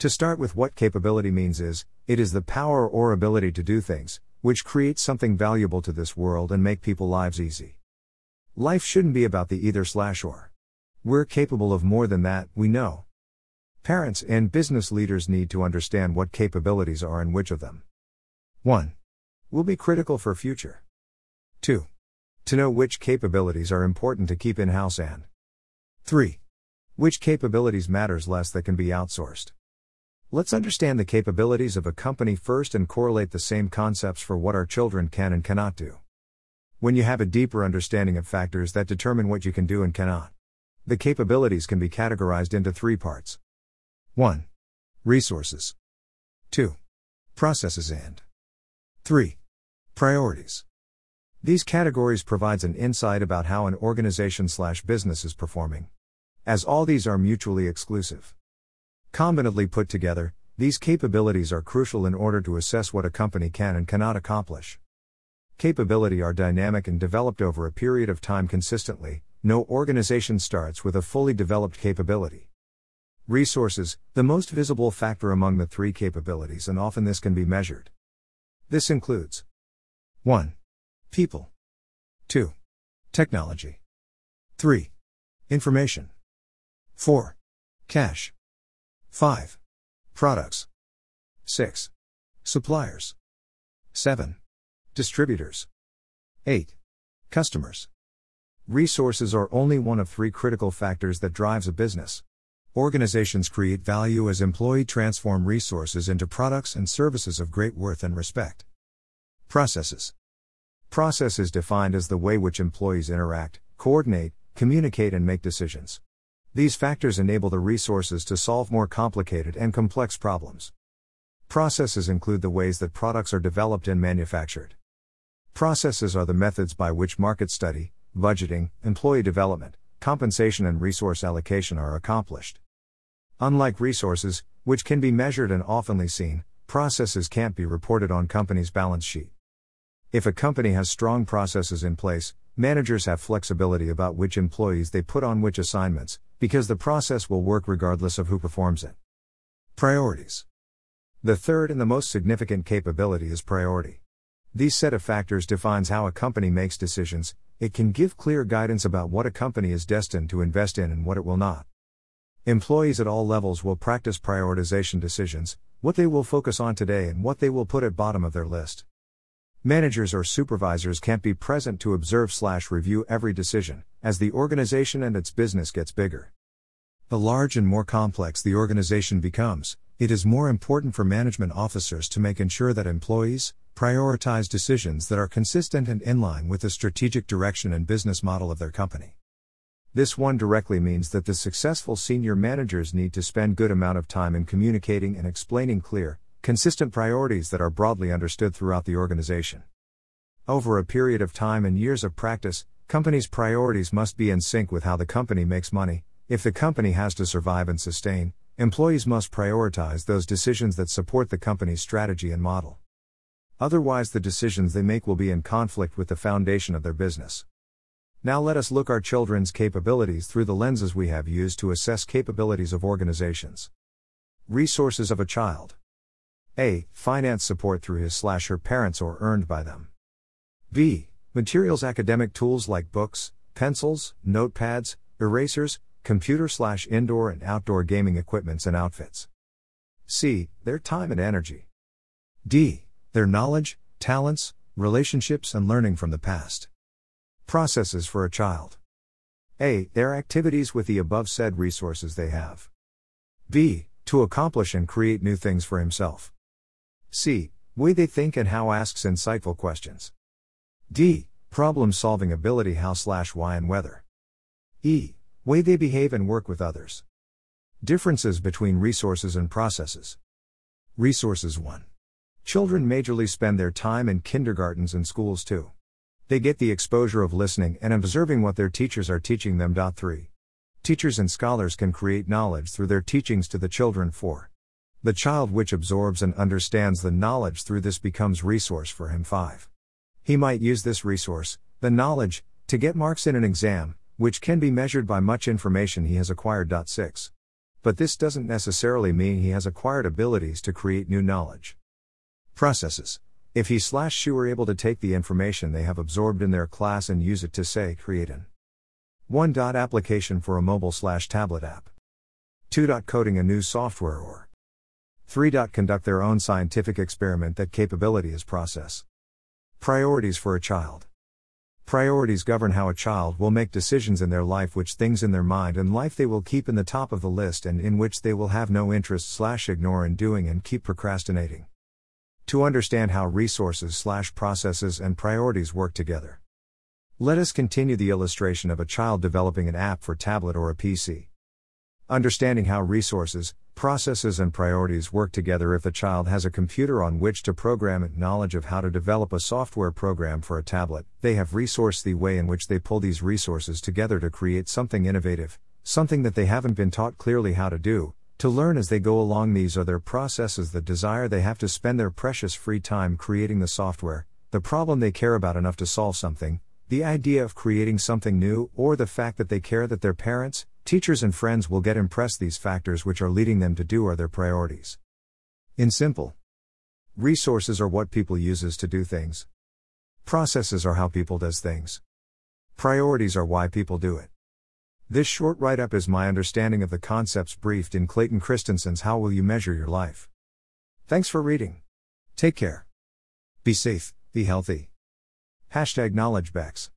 To start with, what capability means is, it is the power or ability to do things, which creates something valuable to this world and make people lives easy. Life shouldn't be about the either slash or. We're capable of more than that, we know. Parents and business leaders need to understand what capabilities are and which of them. 1. Will be critical for future. 2. To know which capabilities are important to keep in house and 3. Which capabilities matters less that can be outsourced. Let's understand the capabilities of a company first and correlate the same concepts for what our children can and cannot do. When you have a deeper understanding of factors that determine what you can do and cannot, the capabilities can be categorized into three parts 1. Resources, 2. Processes, and 3. Priorities. These categories provides an insight about how an organization slash business is performing. As all these are mutually exclusive. Combinately put together, these capabilities are crucial in order to assess what a company can and cannot accomplish. Capability are dynamic and developed over a period of time consistently. No organization starts with a fully developed capability. Resources, the most visible factor among the three capabilities, and often this can be measured. This includes 1. People. 2. Technology. 3. Information. 4. Cash. 5. Products. 6. Suppliers. 7. Distributors. 8. Customers. Resources are only one of three critical factors that drives a business. Organizations create value as employee transform resources into products and services of great worth and respect. Processes. Process is defined as the way which employees interact, coordinate, communicate, and make decisions. These factors enable the resources to solve more complicated and complex problems. Processes include the ways that products are developed and manufactured. Processes are the methods by which market study, budgeting, employee development, compensation, and resource allocation are accomplished. Unlike resources, which can be measured and oftenly seen, processes can't be reported on company's balance sheet. If a company has strong processes in place, managers have flexibility about which employees they put on which assignments, because the process will work regardless of who performs it. Priorities. The third and the most significant capability is priority. These set of factors defines how a company makes decisions. It can give clear guidance about what a company is destined to invest in and what it will not. Employees at all levels will practice prioritization decisions, what they will focus on today and what they will put at bottom of their list. Managers or supervisors can't be present to observe slash review every decision, as the organization and its business gets bigger. The large and more complex the organization becomes, it is more important for management officers to make ensure that employees prioritize decisions that are consistent and in line with the strategic direction and business model of their company. This one directly means that the successful senior managers need to spend good amount of time in communicating and explaining clear, consistent priorities that are broadly understood throughout the organization. Over a period of time and years of practice, companies' priorities must be in sync with how the company makes money. If the company has to survive and sustain, employees must prioritize those decisions that support the company's strategy and model. Otherwise, the decisions they make will be in conflict with the foundation of their business. Now let us look our children's capabilities through the lenses we have used to assess capabilities of organizations. Resources of a child. A. Finance support through his slash her parents or earned by them. B. Materials academic tools like books, pencils, notepads, erasers, computer slash indoor and outdoor gaming equipments and outfits. C. Their time and energy. D. Their knowledge, talents, relationships, and learning from the past. Processes for a child. A. Their activities with the above said resources they have. B. To accomplish and create new things for himself. C. Way they think and how asks insightful questions. D. Problem solving ability how slash why and whether. E. Way they behave and work with others. Differences between resources and processes. Resources 1. Children majorly spend their time in kindergartens and schools too. They get the exposure of listening and observing what their teachers are teaching them. 3. Teachers and scholars can create knowledge through their teachings to the children. 4. The child which absorbs and understands the knowledge through this becomes resource for him. 5. He might use this resource, the knowledge, to get marks in an exam, which can be measured by much information he has acquired. 6. but this doesn't necessarily mean he has acquired abilities to create new knowledge. Processes. If he slash she were able to take the information they have absorbed in their class and use it to say create an 1. Application for a mobile slash tablet app. 2. Coding a new software or 3. Conduct their own scientific experiment that capability is process. Priorities for a child. Priorities govern how a child will make decisions in their life, which things in their mind and life they will keep in the top of the list and in which they will have no interest slash ignore in doing and keep procrastinating. To understand how resources slash processes and priorities work together. Let us continue the illustration of a child developing an app for tablet or a PC. Understanding how resources, processes, and priorities work together if a child has a computer on which to program and knowledge of how to develop a software program for a tablet, they have resourced the way in which they pull these resources together to create something innovative, something that they haven't been taught clearly how to do, to learn as they go along. These are their processes that desire they have to spend their precious free time creating the software, the problem they care about enough to solve something, the idea of creating something new, or the fact that they care that their parents, teachers, and friends will get impressed. These factors which are leading them to do are their priorities. In simple, resources are what people uses to do things. Processes are how people does things. Priorities are why people do it. This short write up is my understanding of the concepts briefed in Clayton Christensen's How Will You Measure Your Life? Thanks for reading. Take care. Be safe, be healthy. Hashtag KnowledgeBex.